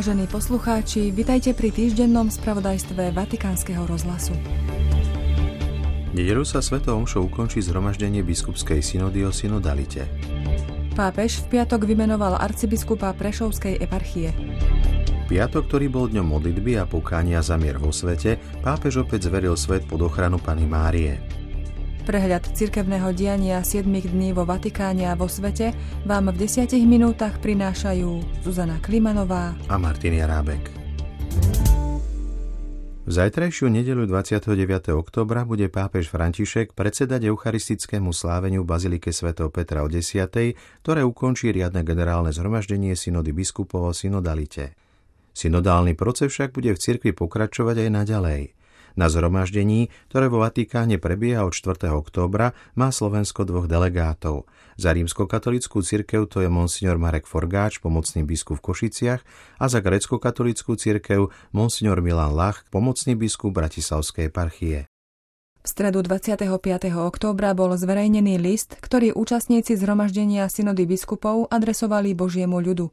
Vážení poslucháči, vitajte pri týždennom spravodajstve Vatikánskeho rozhlasu. Nedelu sa Svetou Omšou ukončí zhromaždenie biskupskej synody o synodalite. Pápež v piatok vymenoval arcibiskupa Prešovskej eparchie. Piatok, ktorý bol dňom modlitby a pokánia za mier vo svete, pápež opäť zveril svet pod ochranu Pany Márie. Prehľad cirkevného diania 7 dní vo Vatikáne a vo svete vám v 10 minútach prinášajú Zuzana Klimanová a Martin Jarábek. V zajtrajšiu nedelu 29. oktobra bude pápež František predsedať eucharistickému sláveniu Bazilike svätého Petra o 10., ktoré ukončí riadne generálne zhromaždenie synody biskupov o synodalite. Synodálny proces však bude v cirkvi pokračovať aj naďalej – na zhromaždení, ktoré vo Vatikáne prebieha od 4. októbra, má Slovensko dvoch delegátov. Za rímskokatolickú cirkev to je monsignor Marek Forgáč, pomocný biskup v Košiciach a za grecko-katolickú cirkev monsignor Milan Lach, pomocný biskup Bratislavskej eparchie. V stredu 25. októbra bol zverejnený list, ktorý účastníci zhromaždenia synody biskupov adresovali Božiemu ľudu.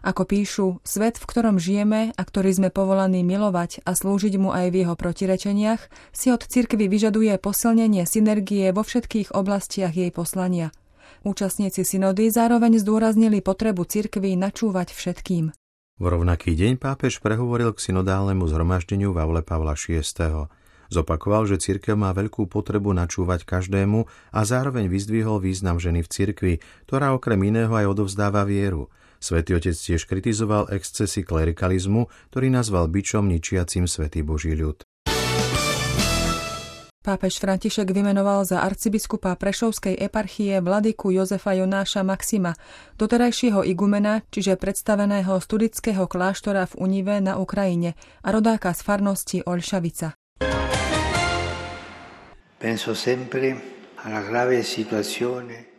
Ako píšu, svet, v ktorom žijeme a ktorý sme povolaní milovať a slúžiť mu aj v jeho protirečeniach, si od cirkvy vyžaduje posilnenie synergie vo všetkých oblastiach jej poslania. Účastníci synody zároveň zdôraznili potrebu cirkvy načúvať všetkým. V rovnaký deň pápež prehovoril k synodálnemu zhromaždeniu v Aule Pavla VI. Zopakoval, že cirkev má veľkú potrebu načúvať každému a zároveň vyzdvihol význam ženy v cirkvi, ktorá okrem iného aj odovzdáva vieru – Svetý otec tiež kritizoval excesy klerikalizmu, ktorý nazval bičom ničiacim svätý Boží ľud. Pápež František vymenoval za arcibiskupa Prešovskej eparchie vladyku Jozefa Jonáša Maxima, doterajšieho igumena, čiže predstaveného studického kláštora v Unive na Ukrajine a rodáka z farnosti Olšavica. Penso sempre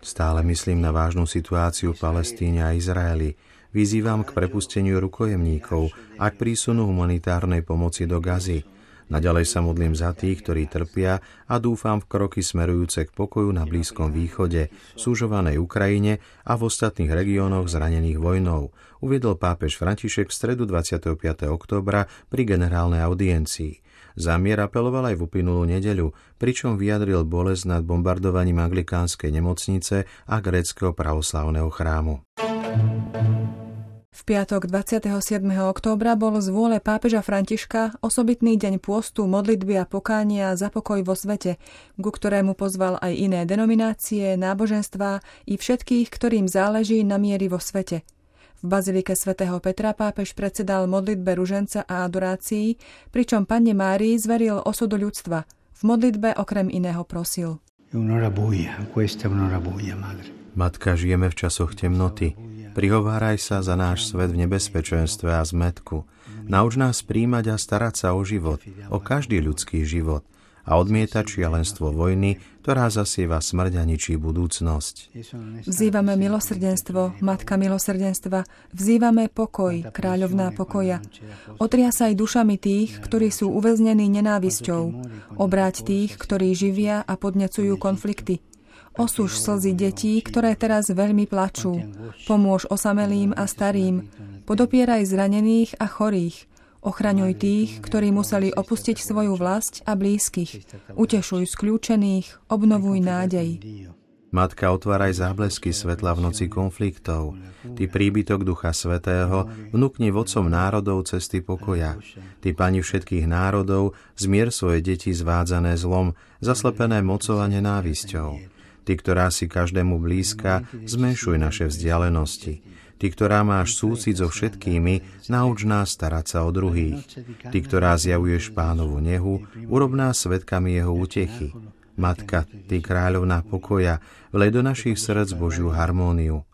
Stále myslím na vážnu situáciu v Palestíne a Izraeli. Vyzývam k prepusteniu rukojemníkov a k prísunu humanitárnej pomoci do Gazy. Naďalej sa modlím za tých, ktorí trpia a dúfam v kroky smerujúce k pokoju na Blízkom východe, súžovanej Ukrajine a v ostatných regiónoch zranených vojnou, uviedol pápež František v stredu 25. októbra pri generálnej audiencii. Zamier apeloval aj v uplynulú nedeľu, pričom vyjadril bolesť nad bombardovaním anglikánskej nemocnice a gréckého pravoslavného chrámu. V piatok 27. októbra bol z vôle pápeža Františka osobitný deň pôstu, modlitby a pokánia za pokoj vo svete, ku ktorému pozval aj iné denominácie, náboženstvá i všetkých, ktorým záleží na miery vo svete – v bazilike svätého Petra pápež predsedal modlitbe ruženca a adorácií, pričom Panne Márii zveril osudu ľudstva. V modlitbe okrem iného prosil. Matka, žijeme v časoch temnoty. Prihováraj sa za náš svet v nebezpečenstve a zmetku. Nauč nás príjmať a starať sa o život, o každý ľudský život – a odmietať šialenstvo vojny, ktorá zasieva smrť a ničí budúcnosť. Vzývame milosrdenstvo, Matka milosrdenstva, vzývame pokoj, kráľovná pokoja. Otriasaj dušami tých, ktorí sú uväznení nenávisťou. Obráť tých, ktorí živia a podnecujú konflikty. Osúž slzy detí, ktoré teraz veľmi plačú. Pomôž osamelým a starým. Podopieraj zranených a chorých Ochraňuj tých, ktorí museli opustiť svoju vlast a blízkych. Utešuj skľúčených, obnovuj nádej. Matka, otváraj záblesky svetla v noci konfliktov. Ty príbytok Ducha Svetého, vnúkni vodcom národov cesty pokoja. Ty, Pani všetkých národov, zmier svoje deti zvádzané zlom, zaslepené mocou a nenávisťou. Ty, ktorá si každému blízka, zmenšuj naše vzdialenosti. Ty, ktorá máš súcit so všetkými, nauč nás starať sa o druhých. Ty, ktorá zjavuješ pánovu nehu, urob nás svetkami jeho útechy. Matka, Ty kráľovná pokoja, vlej do našich srdc Božiu harmóniu.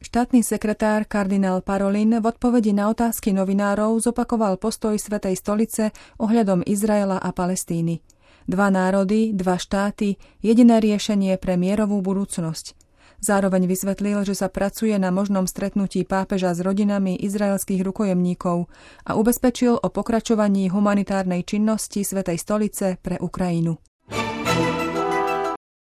Štátny sekretár kardinál Parolin v odpovedi na otázky novinárov zopakoval postoj Svetej stolice ohľadom Izraela a Palestíny. Dva národy, dva štáty, jediné riešenie pre mierovú budúcnosť. Zároveň vysvetlil, že sa pracuje na možnom stretnutí pápeža s rodinami izraelských rukojemníkov a ubezpečil o pokračovaní humanitárnej činnosti Svetej stolice pre Ukrajinu.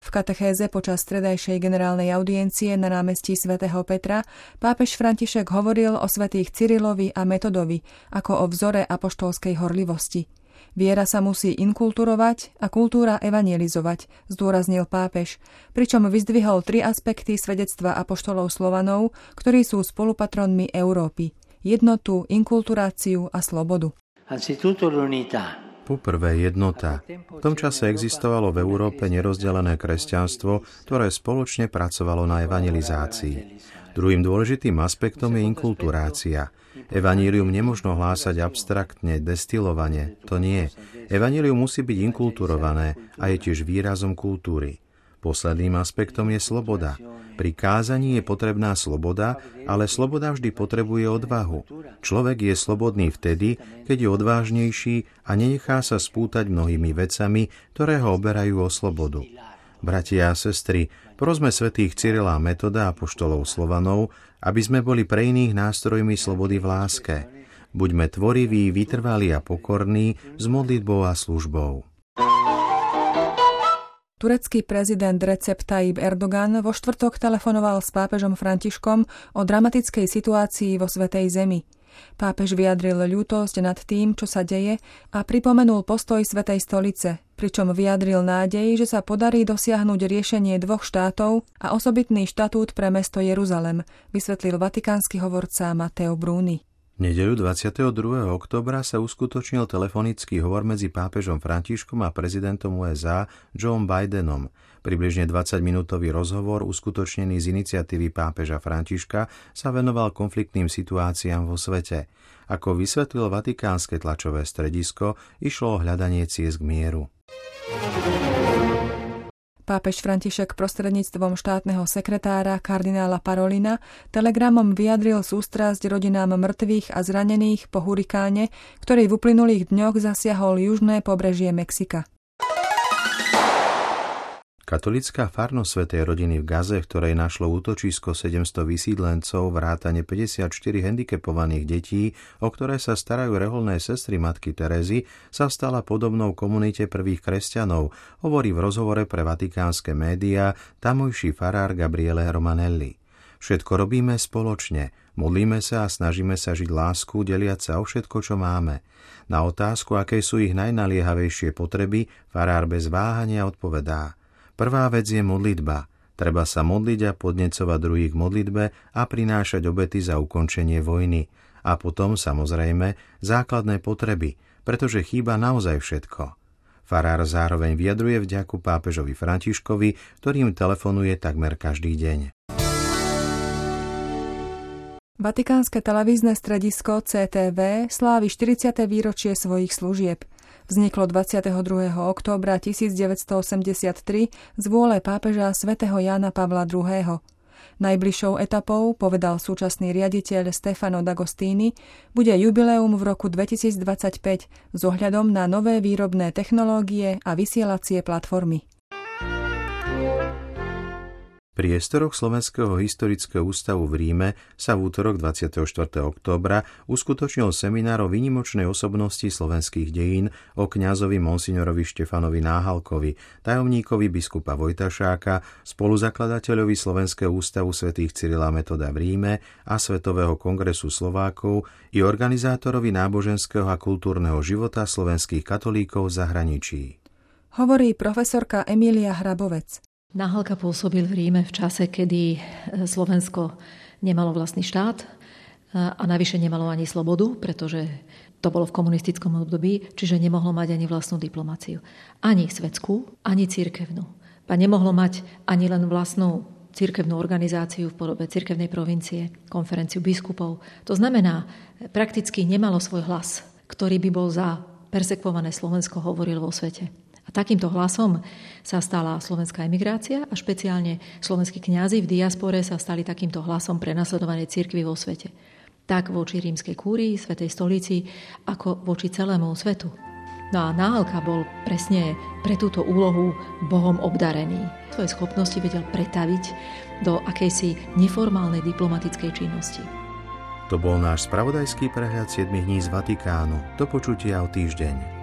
V katechéze počas stredajšej generálnej audiencie na námestí svätého Petra pápež František hovoril o svätých Cyrilovi a Metodovi ako o vzore apoštolskej horlivosti. Viera sa musí inkulturovať a kultúra evangelizovať, zdôraznil pápež, pričom vyzdvihol tri aspekty svedectva apoštolov Slovanov, ktorí sú spolupatronmi Európy. Jednotu, inkulturáciu a slobodu. Anzitutto l'unità, Poprvé jednota. V tom čase existovalo v Európe nerozdelené kresťanstvo, ktoré spoločne pracovalo na evangelizácii. Druhým dôležitým aspektom je inkulturácia. Evanílium nemožno hlásať abstraktne, destilovane. To nie. Evanílium musí byť inkulturované a je tiež výrazom kultúry. Posledným aspektom je sloboda. Pri kázaní je potrebná sloboda, ale sloboda vždy potrebuje odvahu. Človek je slobodný vtedy, keď je odvážnejší a nenechá sa spútať mnohými vecami, ktoré ho oberajú o slobodu. Bratia a sestry, prosme svetých Cyrila Metoda a poštolov Slovanov, aby sme boli pre iných nástrojmi slobody v láske. Buďme tvoriví, vytrvalí a pokorní s modlitbou a službou. Turecký prezident Recep Tayyip Erdogan vo štvrtok telefonoval s pápežom Františkom o dramatickej situácii vo Svetej Zemi. Pápež vyjadril ľútosť nad tým, čo sa deje a pripomenul postoj Svetej stolice, pričom vyjadril nádej, že sa podarí dosiahnuť riešenie dvoch štátov a osobitný štatút pre mesto Jeruzalem, vysvetlil vatikánsky hovorca Mateo Bruni. Nedeľu 22. oktobra sa uskutočnil telefonický hovor medzi pápežom Františkom a prezidentom USA Joe Bidenom. Približne 20-minútový rozhovor uskutočnený z iniciatívy pápeža Františka sa venoval konfliktným situáciám vo svete. Ako vysvetlil vatikánske tlačové stredisko, išlo o hľadanie ciest k mieru. Pápež František prostredníctvom štátneho sekretára kardinála Parolina telegramom vyjadril sústrasť rodinám mŕtvych a zranených po hurikáne, ktorý v uplynulých dňoch zasiahol južné pobrežie Mexika. Katolická farnosť Svetej rodiny v Gaze, v ktorej našlo útočisko 700 vysídlencov, vrátane 54 handicapovaných detí, o ktoré sa starajú reholné sestry matky Terezy, sa stala podobnou komunite prvých kresťanov, hovorí v rozhovore pre vatikánske médiá tamojší farár Gabriele Romanelli. Všetko robíme spoločne, modlíme sa a snažíme sa žiť lásku, deliať sa o všetko, čo máme. Na otázku, aké sú ich najnaliehavejšie potreby, farár bez váhania odpovedá – Prvá vec je modlitba. Treba sa modliť a podnecovať druhých k modlitbe a prinášať obety za ukončenie vojny. A potom, samozrejme, základné potreby, pretože chýba naozaj všetko. Farár zároveň vyjadruje vďaku pápežovi Františkovi, ktorým telefonuje takmer každý deň. Vatikánske televízne stredisko CTV slávi 40. výročie svojich služieb – Vzniklo 22. októbra 1983 z vôle pápeža svätého Jána Pavla II. Najbližšou etapou, povedal súčasný riaditeľ Stefano D'Agostini, bude jubileum v roku 2025 s ohľadom na nové výrobné technológie a vysielacie platformy. Pri priestoroch Slovenského historického ústavu v Ríme sa v útorok 24. októbra uskutočnil seminár o výnimočnej osobnosti slovenských dejín o kňazovi monsignorovi Štefanovi Náhalkovi, tajomníkovi biskupa Vojtašáka, spoluzakladateľovi Slovenského ústavu svätých Cyrila Metoda v Ríme a Svetového kongresu Slovákov i organizátorovi náboženského a kultúrneho života slovenských katolíkov v zahraničí. Hovorí profesorka Emília Hrabovec. Nahalka pôsobil v Ríme v čase, kedy e, Slovensko nemalo vlastný štát e, a navyše nemalo ani slobodu, pretože to bolo v komunistickom období, čiže nemohlo mať ani vlastnú diplomáciu. Ani svetskú, ani církevnú. A nemohlo mať ani len vlastnú církevnú organizáciu v podobe církevnej provincie, konferenciu biskupov. To znamená, prakticky nemalo svoj hlas, ktorý by bol za persekvované Slovensko hovoril vo svete. A takýmto hlasom sa stala slovenská emigrácia a špeciálne slovenskí kňazi v diaspore sa stali takýmto hlasom pre nasledované cirkvy vo svete. Tak voči rímskej kúrii, Svetej stolici, ako voči celému svetu. No a Náhalka bol presne pre túto úlohu Bohom obdarený. Svoje schopnosti vedel pretaviť do akejsi neformálnej diplomatickej činnosti. To bol náš spravodajský prehľad 7 dní z Vatikánu. Do počutia o týždeň.